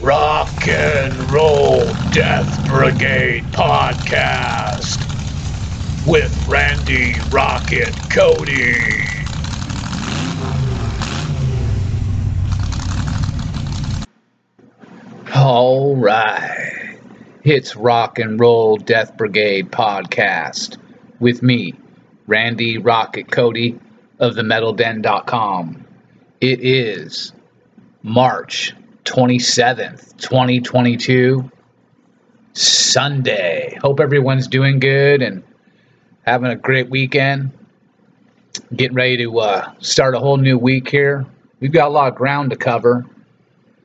Rock and Roll Death Brigade podcast with Randy Rocket Cody. All right. It's Rock and Roll Death Brigade podcast with me, Randy Rocket Cody of themetalden.com. It is March 27th, 2022, Sunday. Hope everyone's doing good and having a great weekend. Getting ready to uh, start a whole new week here. We've got a lot of ground to cover,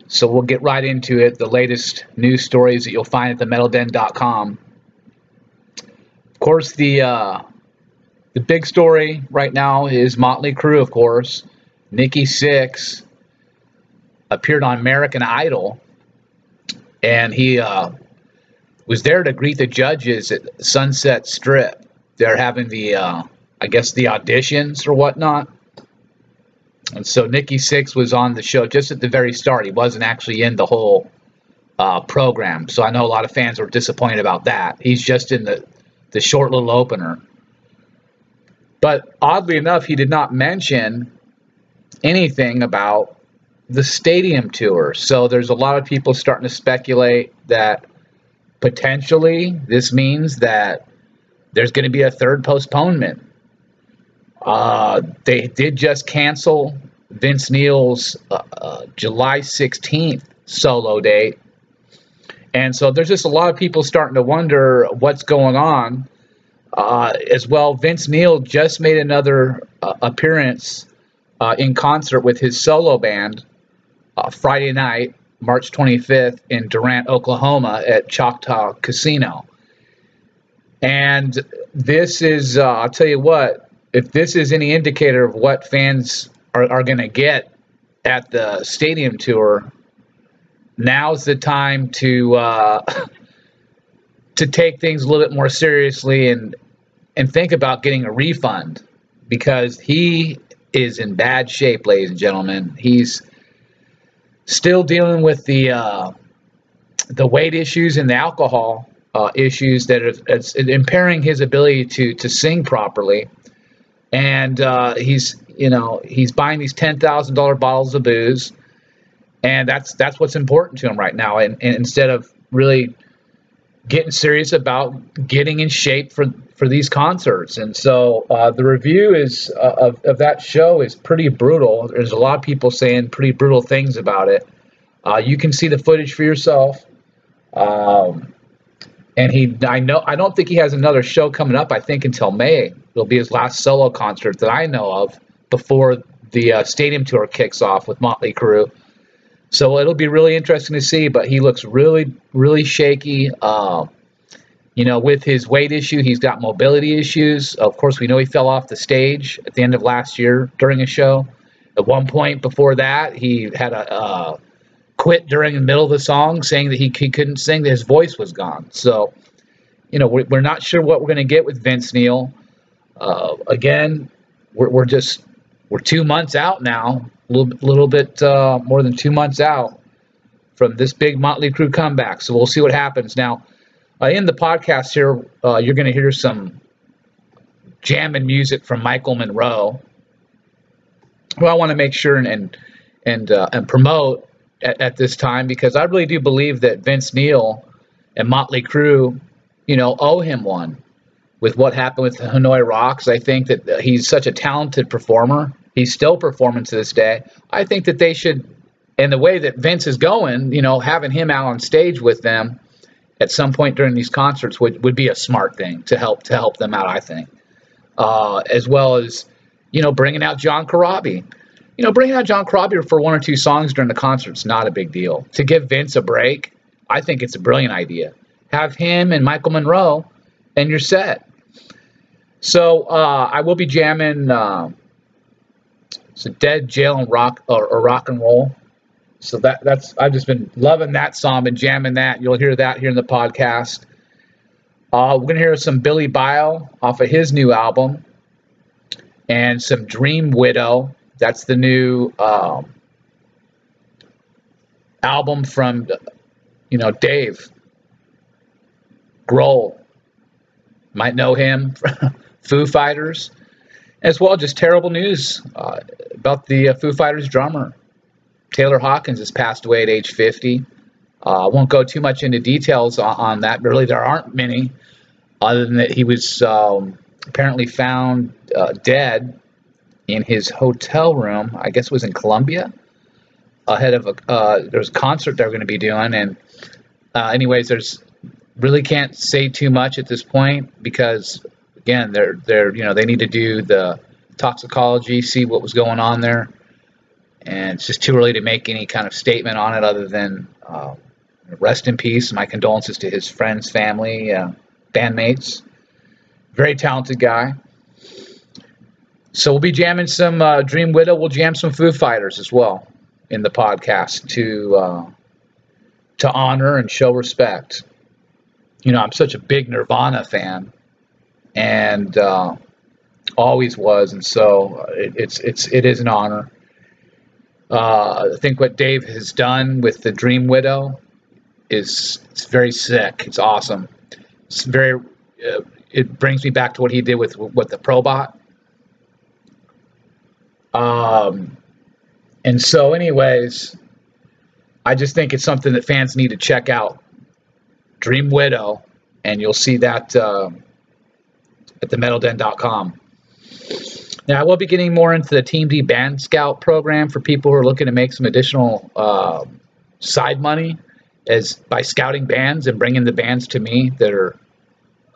so we'll get right into it. The latest news stories that you'll find at themetalden.com. Of course, the uh, the big story right now is Motley Crue, of course. Nikki Sixx appeared on American Idol, and he uh, was there to greet the judges at Sunset Strip. They're having the, uh, I guess, the auditions or whatnot. And so Nikki Sixx was on the show just at the very start. He wasn't actually in the whole uh, program. So I know a lot of fans were disappointed about that. He's just in the, the short little opener. But oddly enough, he did not mention anything about the stadium tour. So there's a lot of people starting to speculate that potentially this means that there's going to be a third postponement. Uh, they did just cancel Vince Neil's uh, uh, July 16th solo date. And so there's just a lot of people starting to wonder what's going on. Uh, as well, Vince Neil just made another uh, appearance uh, in concert with his solo band uh, Friday night, March 25th, in Durant, Oklahoma, at Choctaw Casino. And this is, uh, I'll tell you what, if this is any indicator of what fans are, are going to get at the stadium tour, now's the time to uh, to take things a little bit more seriously and and think about getting a refund because he is in bad shape, ladies and gentlemen. He's still dealing with the uh, the weight issues and the alcohol uh, issues that are it's impairing his ability to to sing properly. And uh, he's you know he's buying these ten thousand dollar bottles of booze, and that's that's what's important to him right now. And, and instead of really getting serious about getting in shape for for these concerts. And so uh, the review is uh, of, of that show is pretty brutal. There's a lot of people saying pretty brutal things about it. Uh, you can see the footage for yourself. Um, and he, I know, I don't think he has another show coming up. I think until May. It'll be his last solo concert that I know of before the uh, stadium tour kicks off with Motley Crue. So it'll be really interesting to see. But he looks really, really shaky. Uh, you know, with his weight issue, he's got mobility issues. Of course, we know he fell off the stage at the end of last year during a show. At one point before that, he had a uh, quit during the middle of the song, saying that he, he couldn't sing, that his voice was gone. So, you know, we're, we're not sure what we're going to get with Vince Neil. Uh, again, we're, we're just we're two months out now, a little, little bit uh, more than two months out from this big Motley Crue comeback. So we'll see what happens now. Uh, in the podcast here, uh, you're going to hear some jamming music from Michael Monroe, who I want to make sure and and and, uh, and promote at, at, this time because I really do believe that Vince Neil and Motley Crue, you know, owe him one with what happened with Hanoi Rocks. I think that he's such a talented performer. He's still performing to this day. I think that they should, and the way that Vince is going, you know, having him out on stage with them at some point during these concerts would, would be a smart thing to help to help them out. I think, uh, as well as you know bringing out John Corabi. You know, bringing out John Corabi for one or two songs during the concert is not a big deal. To give Vince a break, I think it's a brilliant idea. Have him and Michael Monroe, and you're set. So uh, I will be jamming. Uh, a dead jail and rock or, or rock and roll so that that's I've just been loving that song and jamming that. You'll hear that here in the podcast. Uh, we're gonna hear some Billy Bile off of his new album, and some Dream Widow. That's the new um, album from, you know, Dave Grohl. Might know him, Foo Fighters, as well. Just terrible news uh, about the uh, Foo Fighters drummer Taylor Hawkins has passed away at age 50. Uh, I won't go too much into details on, on, that. Really, there aren't many, other than that he was um, apparently found uh, dead in his hotel room. I guess it was in Colombia, ahead of a uh, there was a concert they were going to be doing. And uh, anyways, there's really can't say too much at this point because again, they're they're you know they need to do the toxicology, see what was going on there, and it's just too early to make any kind of statement on it other than. Uh, rest in peace. My condolences to his friends, family, uh, bandmates. Very talented guy. So we'll be jamming some uh, Dream Widow. We'll jam some Foo Fighters as well in the podcast to uh, to honor and show respect. You know, I'm such a big Nirvana fan, and uh, always was, and so it, it's it's it is an honor. Uh, I think what Dave has done with the Dream Widow is it's very sick. It's awesome. It's very. Uh, it brings me back to what he did with with the Probot. Um, and so, anyways, I just think it's something that fans need to check out. Dream Widow, and you'll see that uh, at themetalden.com. Now, I will be getting more into the Team D Band Scout program for people who are looking to make some additional uh, side money as by scouting bands and bringing the bands to me that are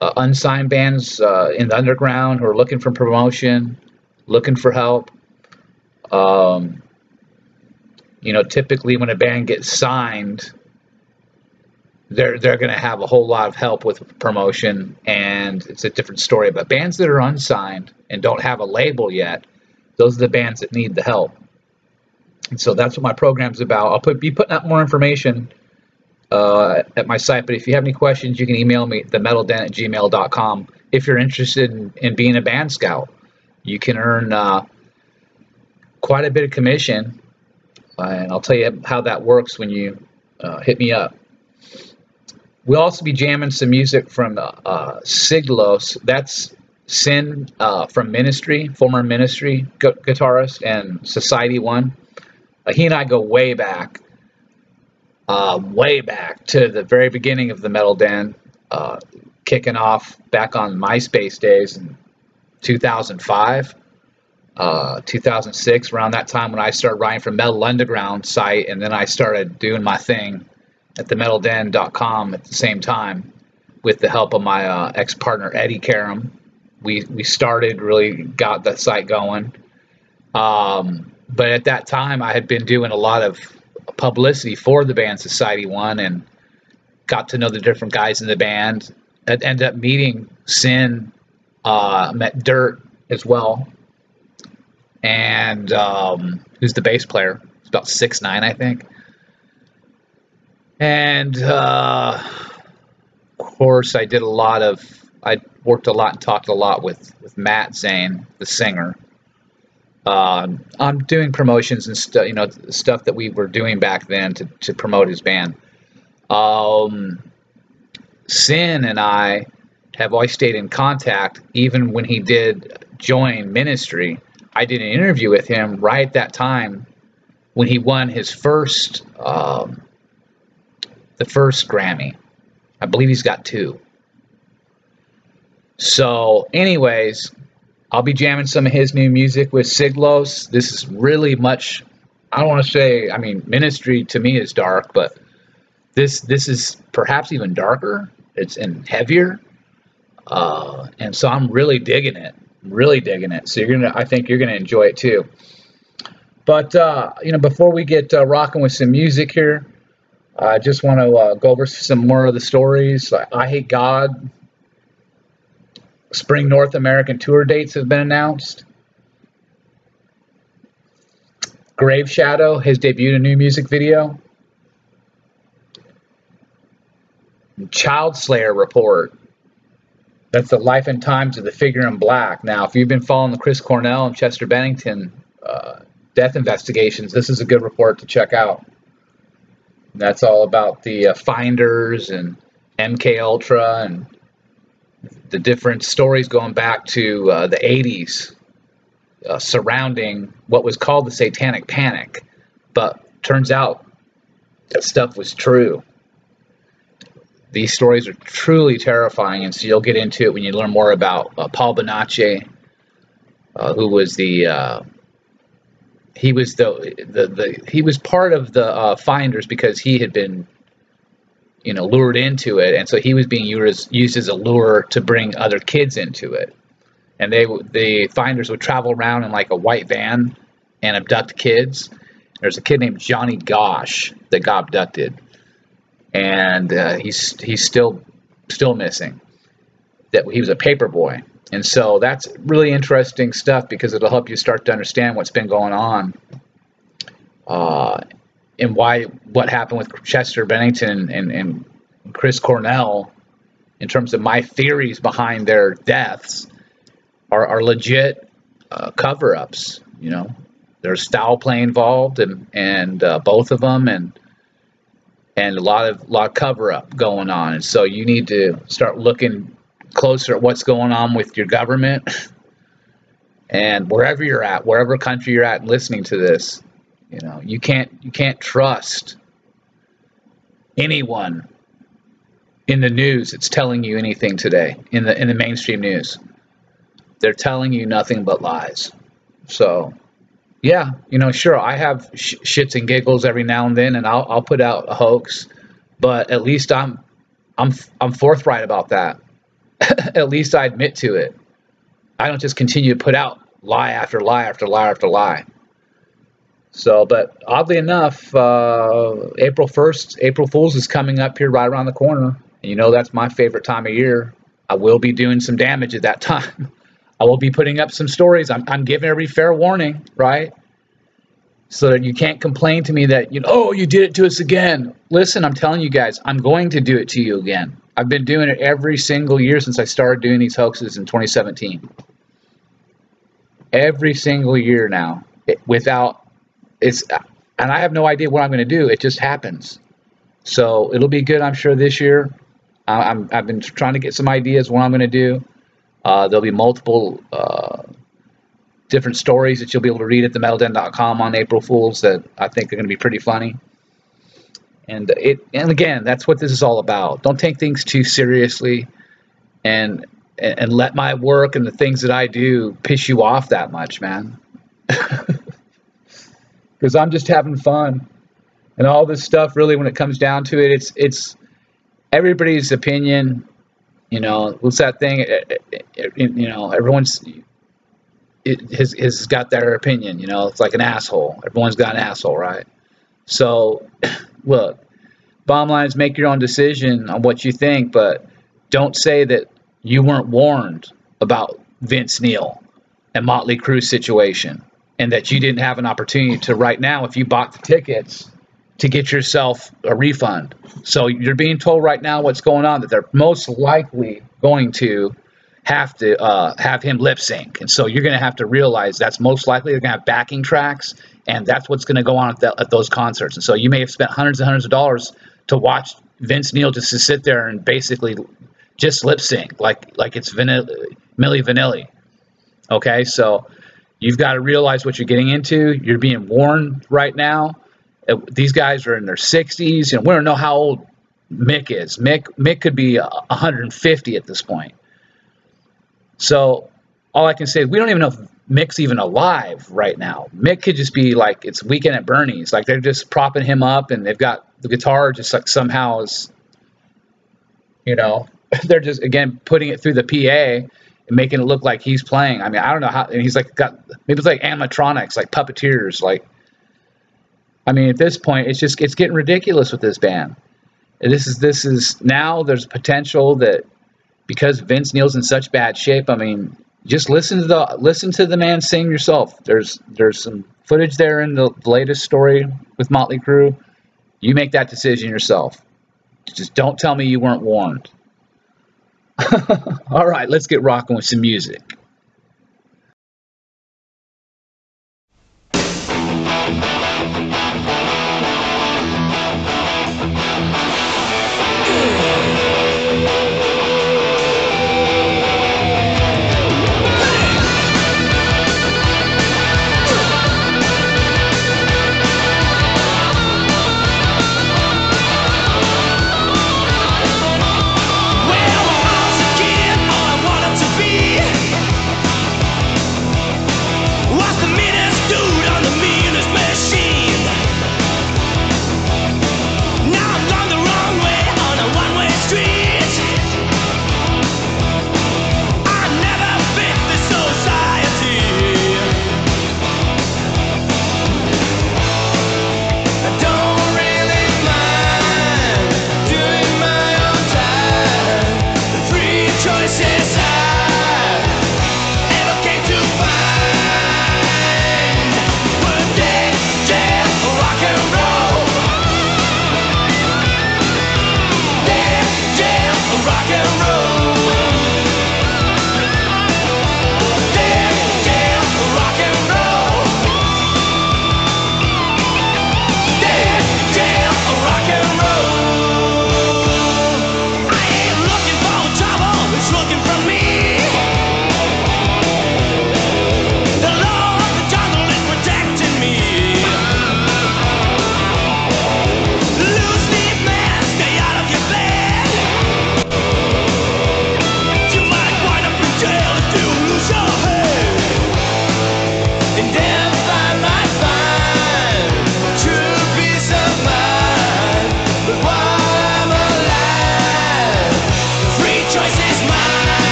uh, unsigned bands uh, in the underground who are looking for promotion, looking for help. Um, you know, typically when a band gets signed, they're they're going to have a whole lot of help with promotion, and it's a different story. But bands that are unsigned and don't have a label yet, those are the bands that need the help. And so that's what my program's about. I'll put be putting out more information uh, at my site. But if you have any questions, you can email me themetalden at gmail.com. If you're interested in, in being a band scout, you can earn uh, quite a bit of commission. Uh, and I'll tell you how that works when you uh, hit me up. We'll also be jamming some music from uh, Siglos. That's Sin uh, from Ministry, former Ministry gu- guitarist and Society One. Uh, he and I go way back uh, way back to the very beginning of the Metal Den, uh, kicking off back on MySpace days in 2005, uh, 2006, around that time when I started writing for Metal Underground site, and then I started doing my thing at the MetalDen.com at the same time with the help of my uh, ex-partner Eddie Karam. We we started really got the site going. Um, but at that time, I had been doing a lot of publicity for the band Society One and got to know the different guys in the band. I ended up meeting Sin, uh, met Dirt as well, and um, who's the bass player? He's about six nine, I think. And uh, of course, I did a lot of. I worked a lot and talked a lot with with Matt Zane, the singer um, I'm doing promotions and stuff, you know, stuff that we were doing back then to, to promote his band. Um, Sin and I have always stayed in contact, even when he did join ministry. I did an interview with him right at that time when he won his first, um, the first Grammy. I believe he's got two. So, anyways, I'll be jamming some of his new music with Siglos. This is really much. I don't want to say. I mean, ministry to me is dark, but this this is perhaps even darker. It's and heavier, uh, and so I'm really digging it. Really digging it. So you're gonna. I think you're gonna enjoy it too. But uh, you know, before we get uh, rocking with some music here, I just want to uh, go over some more of the stories. I, I hate God Spring North American tour dates have been announced. Grave Shadow has debuted a new music video. Child Slayer report. That's the life and times of the figure in black. Now, if you've been following the Chris Cornell and Chester Bennington uh, death investigations, this is a good report to check out. That's all about the uh, finders and MK Ultra and the different stories going back to uh, the 80s uh, surrounding what was called the Satanic Panic, but turns out that stuff was true. These stories are truly terrifying, and so you'll get into it when you learn more about uh, Paul Bonacci, uh, who was the uh, he was the, the the he was part of the uh, finders because he had been you know lured into it. And so he was being used, as a lure to bring other kids into it. And they the finders would travel around in like a white van and abduct kids. There's a kid named Johnny Gosch that got abducted. And uh, he's he's still still missing. That he was a paper boy. And so that's really interesting stuff because it'll help you start to understand what's been going on uh, and why what happened with Chester Bennington and, and Chris Cornell in terms of my theories behind their deaths are, are legit uh, cover-ups. You know, there's style play involved, and and uh, both of them, and and a lot of lot of cover-up going on. And so you need to start looking closer at what's going on with your government, and wherever you're at, wherever country you're at, listening to this, you know, you can't you can't trust anyone in the news that's telling you anything today in the in the mainstream news. They're telling you nothing but lies. So, yeah, you know, sure, I have sh- shits and giggles every now and then, and I'll I'll put out a hoax, but at least I'm I'm I'm forthright about that. at least I admit to it. I don't just continue to put out lie after lie after lie after lie. So, but oddly enough, uh, April 1st, April Fool's is coming up here right around the corner. And you know that's my favorite time of year. I will be doing some damage at that time. I will be putting up some stories. I'm, I'm giving every fair warning, right? So that you can't complain to me that, you know, oh, you did it to us again. Listen, I'm telling you guys, I'm going to do it to you again. I've been doing it every single year since I started doing these hoaxes in 2017. Every single year now, it, without it's, and I have no idea what I'm going to do. It just happens. So it'll be good, I'm sure, this year. I'm, I've been trying to get some ideas what I'm going to do. Uh, there'll be multiple uh, different stories that you'll be able to read at themetalden.com on April Fools that I think are going to be pretty funny. And it, and again, that's what this is all about. Don't take things too seriously, and and let my work and the things that I do piss you off that much, man. Because I'm just having fun, and all this stuff. Really, when it comes down to it, it's it's everybody's opinion. You know, what's that thing? It, it, it, you know, everyone's it has, has got their opinion. You know, it's like an asshole. Everyone's got an asshole, right? So, look, bottom line is make your own decision on what you think, but don't say that you weren't warned about Vince Neil and Motley Crue's situation and that you didn't have an opportunity to right now if you bought the tickets to get yourself a refund. So you're being told right now what's going on that they're most likely going to have to uh, have him lip sync, and so you're going to have to realize that's most likely they're going to have backing tracks, and that's what's going to go on at, the, at, those concerts. And so you may have spent hundreds and hundreds of dollars to watch Vince Neil just to sit there and basically just lip sync like like it's vanilla, Milli Vanilli. Okay, so you've got to realize what you're getting into. You're being warned right now uh, these guys are in their 60s. and we don't know how old Mick is. Mick Mick could be uh, 150 at this point. So all I can say is we don't even know if Mick's even alive right now. Mick could just be like it's weekend at Bernie's. Like they're just propping him up and they've got the guitar just like somehow is, you know, they're just again putting it through the PA making it look like he's playing. I mean, I don't know how. And he's like got maybe it's like animatronics, like puppeteers, like I mean, at this point, it's just it's getting ridiculous with this band. And this is this is now there's potential that because Vince Neil's in such bad shape. I mean, just listen to the listen to the man sing yourself. There's there's some footage there in the latest story with Motley Crue. You make that decision yourself. Just don't tell me you weren't warned. All right, let's get rocking with some music.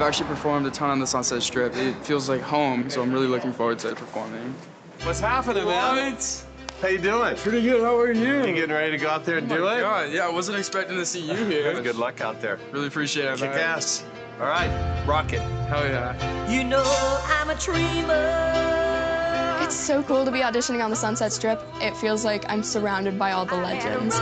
I've actually performed a ton on the Sunset Strip. It feels like home, so I'm really looking forward to performing. What's happening, man? What? How you doing? Pretty good. How are you? You getting ready to go out there and Oh do my it? God, yeah, I wasn't expecting to see you here. Good luck out there. Really appreciate it. Kick man. ass. All right, rock it. Hell yeah. You know I'm a dreamer. It's so cool to be auditioning on the Sunset Strip. It feels like I'm surrounded by all the legends.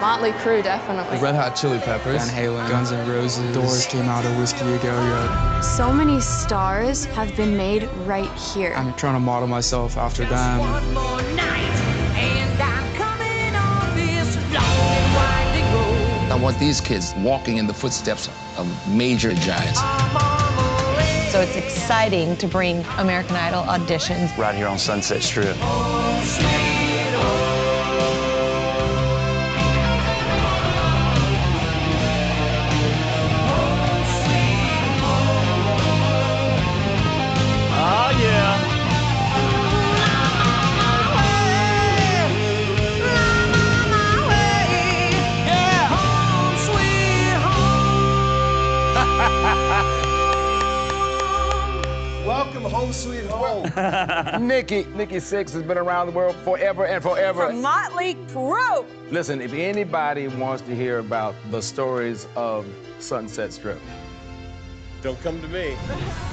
Motley Crue, definitely. Red Hot Chili Peppers, Van Halen, Guns N' Roses, Doors came out of Whisky A Go Go. So many stars have been made right here. I'm trying to model myself after them. One more night, and I'm coming on this long and winding road. I want these kids walking in the footsteps of major giants. I'm on my way. So it's exciting to bring American Idol auditions. right here on Sunset Strip. Oh, Nikki, Nikki Sixx has been around the world forever and forever. From Motley Crue. Listen, if anybody wants to hear about the stories of Sunset Strip, Don't come to me.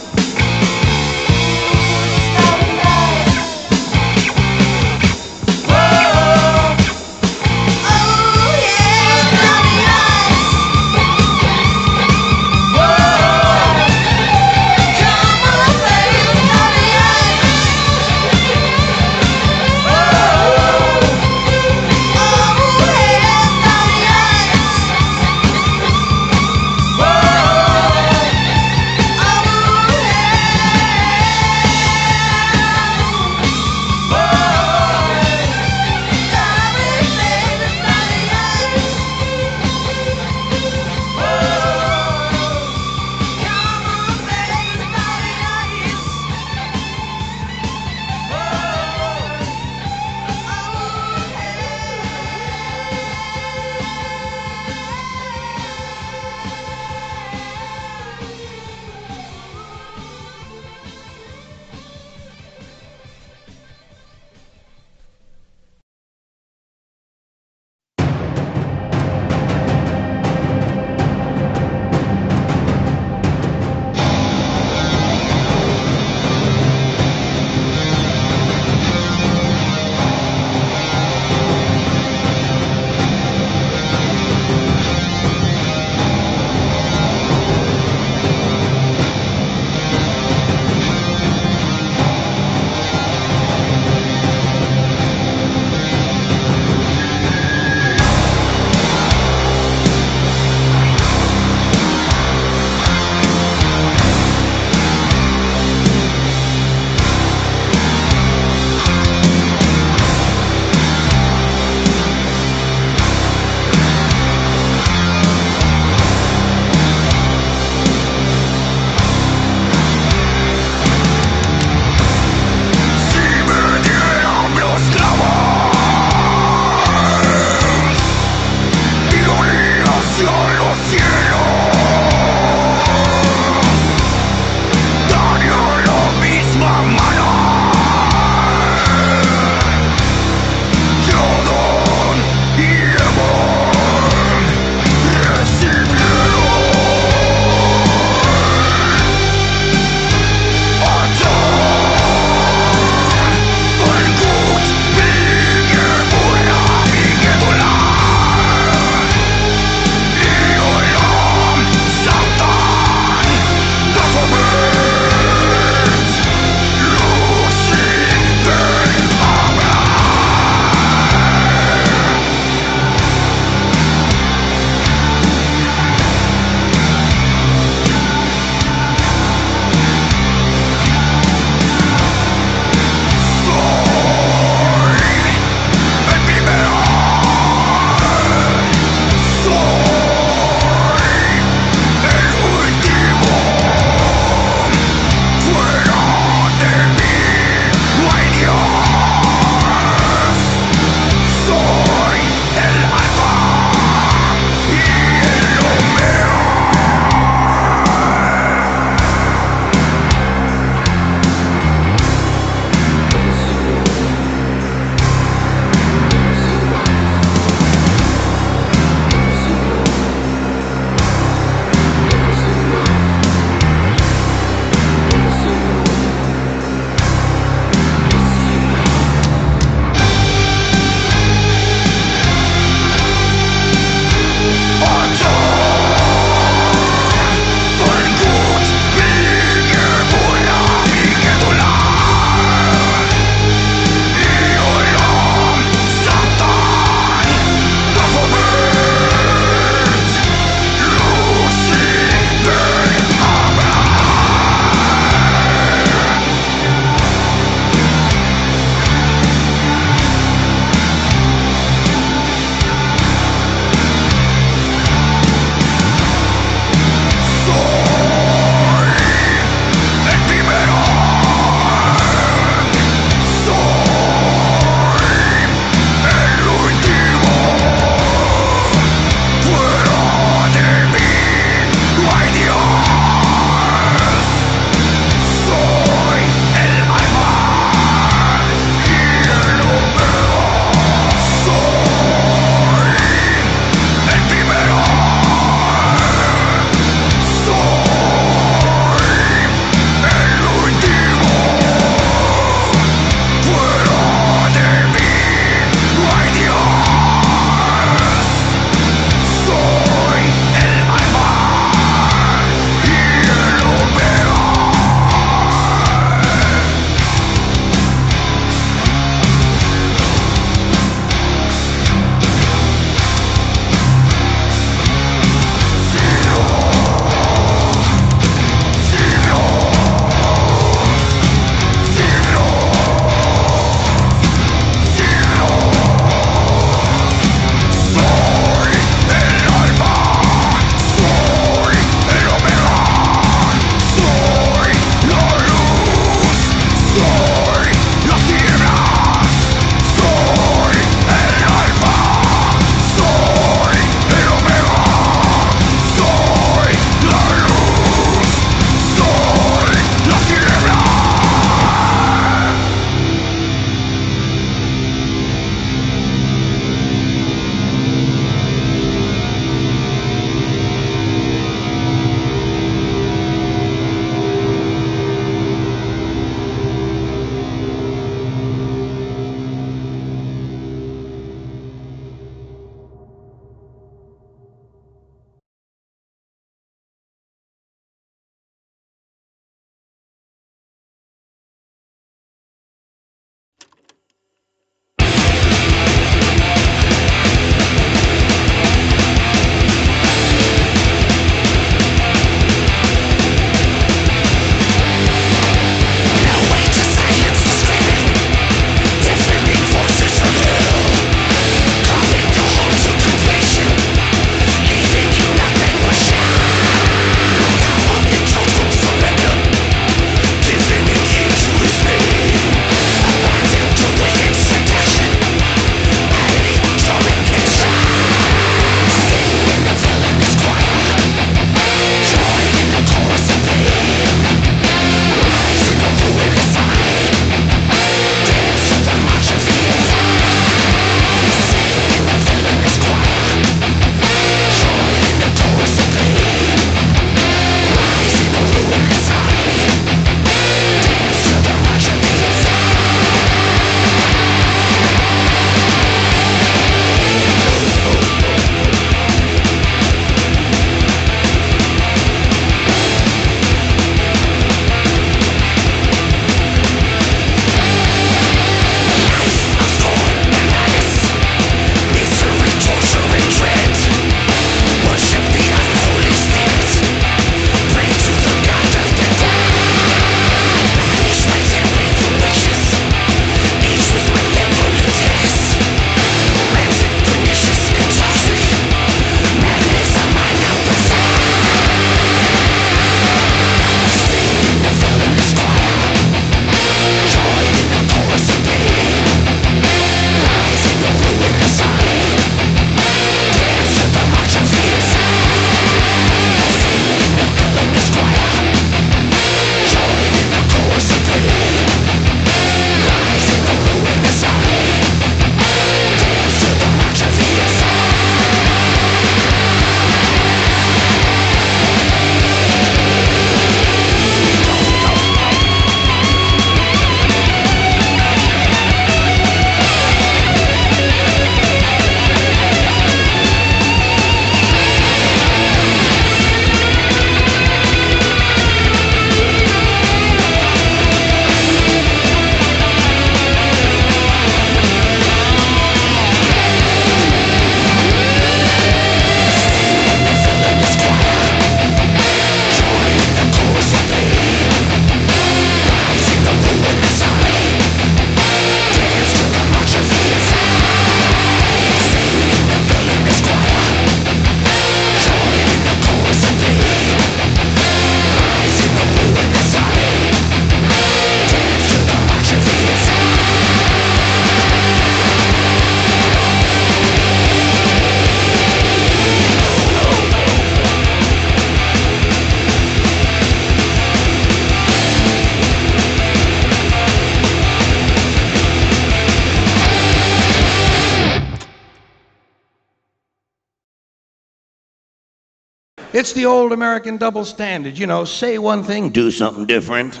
It's the old American double standard. You know, say one thing, do something different.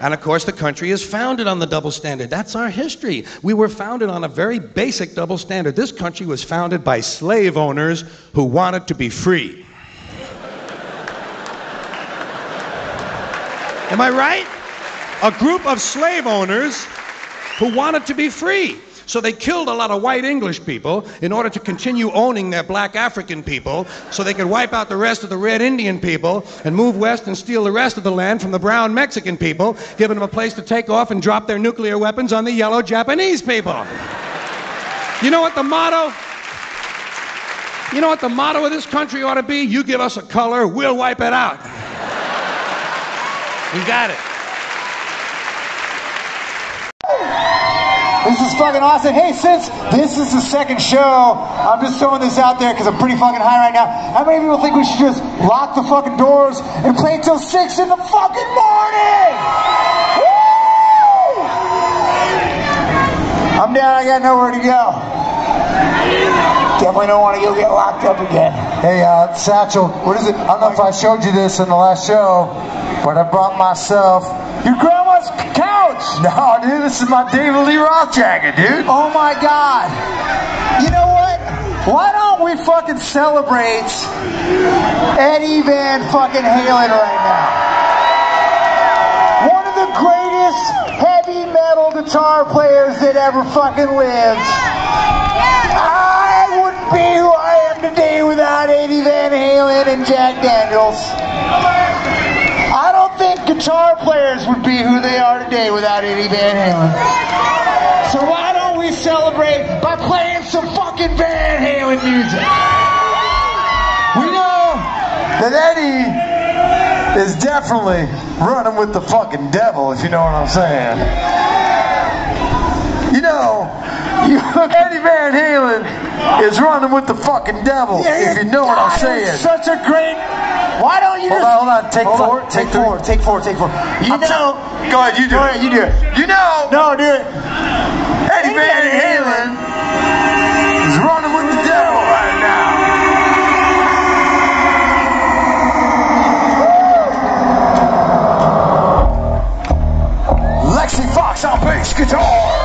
And of course, the country is founded on the double standard. That's our history. We were founded on a very basic double standard. This country was founded by slave owners who wanted to be free. Am I right? A group of slave owners who wanted to be free. So they killed a lot of white English people in order to continue owning their black African people so they could wipe out the rest of the red Indian people and move west and steal the rest of the land from the brown Mexican people, giving them a place to take off and drop their nuclear weapons on the yellow Japanese people. You know what the motto? You know what the motto of this country ought to be? You give us a color, we'll wipe it out. We got it. This is fucking awesome. Hey, since this is the second show, I'm just throwing this out there because I'm pretty fucking high right now. How many people think we should just lock the fucking doors and play until 6 in the fucking morning? Woo! I'm down, I got nowhere to go. Definitely don't want to go get locked up again. Hey, uh, Satchel, what is it? I don't know if I showed you this in the last show, but I brought myself You're couch. No, dude, this is my David Lee Roth jacket, dude. Oh my God. You know what? Why don't we fucking celebrate Eddie Van fucking Halen right now? One of the greatest heavy metal guitar players that ever fucking lived. I wouldn't be who I am today without Eddie Van Halen and Jack Daniels. I don't think guitar players would be who they are today without Eddie Van Halen. So why don't we celebrate by playing some fucking Van Halen music? We know that Eddie is definitely running with the fucking devil, if you know what I'm saying. You know, you, Eddie Van Halen is running with the fucking devil, if you know what I'm saying. Such a great. Why don't you Hold just on, hold on. Take Hold four, on. take Take four. Take four. Take four. You know. Go ahead, you do Go it. ahead. You do it. You know, No, do it. Eddie Van Halen is running with the devil right now. Lexxi Foxx on bass guitar.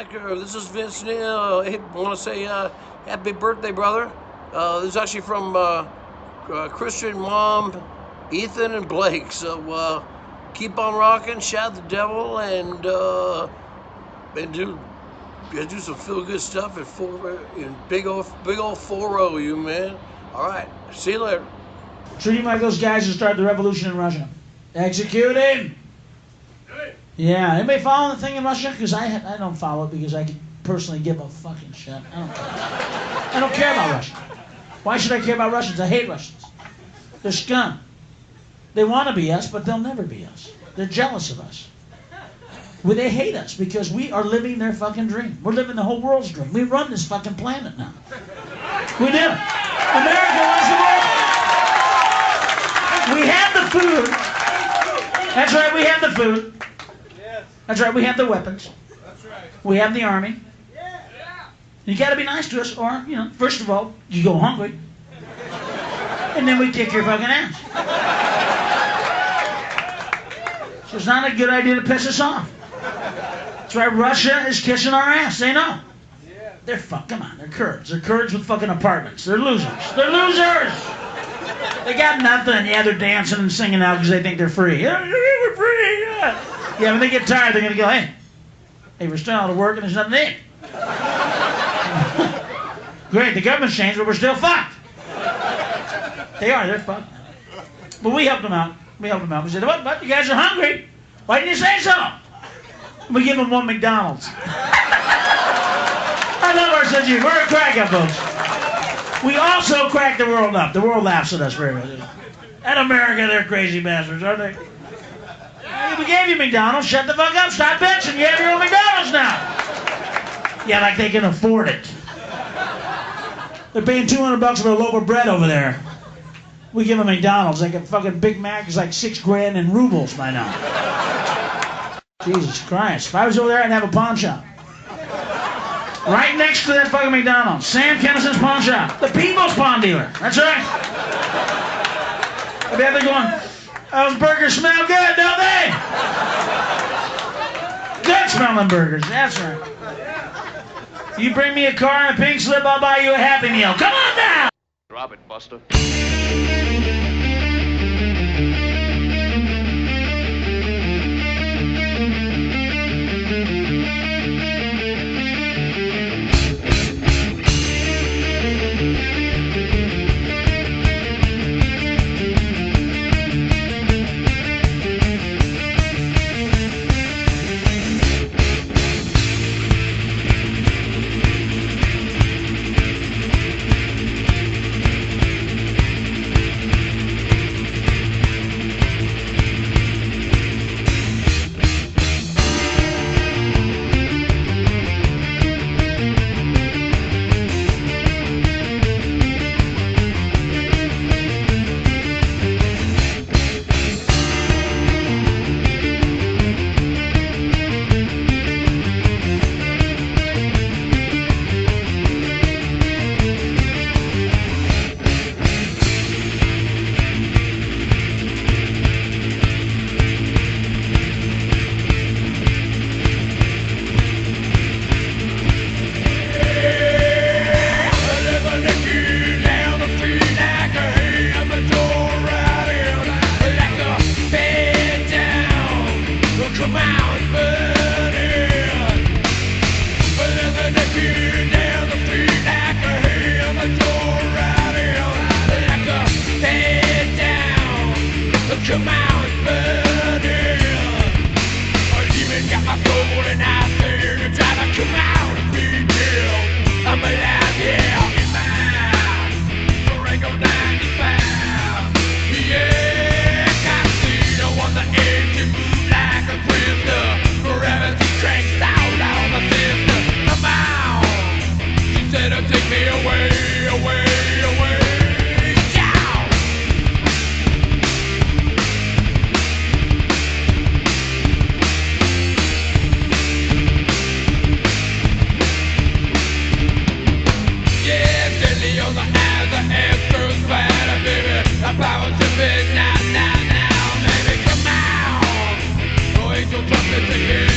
Decker, this is Vince Neil. Hey, want to say uh, happy birthday, brother. Uh, this is actually from uh, uh, Christian mom, Ethan and Blake. So uh, keep on rocking, shout the devil, and uh, and do do some feel good stuff in four in big old big old four row, you man. All right, see you later. Treat him like those guys who started the revolution in Russia. Execute him. Yeah, anybody following the thing in Russia? Because I I don't follow it because I personally give a fucking shit. I don't care. I don't care about Russia. Why should I care about Russians? I hate Russians. They're scum. They want to be us, but they'll never be us. They're jealous of us. Well, they hate us because we are living their fucking dream. We're living the whole world's dream. We run this fucking planet now. We do. America runs the world. We have the food. That's right, we have the food. That's right, we have the weapons. That's right. We have the army. Yeah. You got to be nice to us, or you know, first of all, you go hungry, and then we kick your fucking ass. So it's not a good idea to piss us off. That's why Russia is kissing our ass. They know. They're fuck. Come on, they're Kurds. They're Kurds with fucking apartments. They're losers. They're losers. They got nothing. Yeah, they're dancing and singing out because they think they're free. Yeah, we're free. Yeah. Yeah, when they get tired, they're gonna go, hey, hey, we're still out of work and there's nothing to eat. Great, the government's changed, but we're still fucked. They are. They're fucked. But we helped them out. We helped them out. We said, what? What? You guys are hungry? Why didn't you say so? We give them one McDonald's. I love our sense of humor. We're a crack up, folks. We also crack the world up. The world laughs at us very much. At America, they're crazy bastards, aren't they? We gave you McDonald's. Shut the fuck up. Stop bitching. You have your own McDonald's now. Yeah, like they can afford it. They're paying 200 bucks for a loaf of bread over there. We give them McDonald's. Like a fucking Big Mac is like six grand in rubles by now. Jesus Christ. If I was over there, I'd have a pawn shop. Right next to that fucking McDonald's. Sam Kinison's pawn shop. The People's Pawn Dealer. That's right. I bet they're going, Um, those burgers smell good, don't they? Good smelling burgers. That's right. You bring me a car and a pink slip, I'll buy you a Happy Meal. Come on down! Drop it, Buster. Angel trumpets again,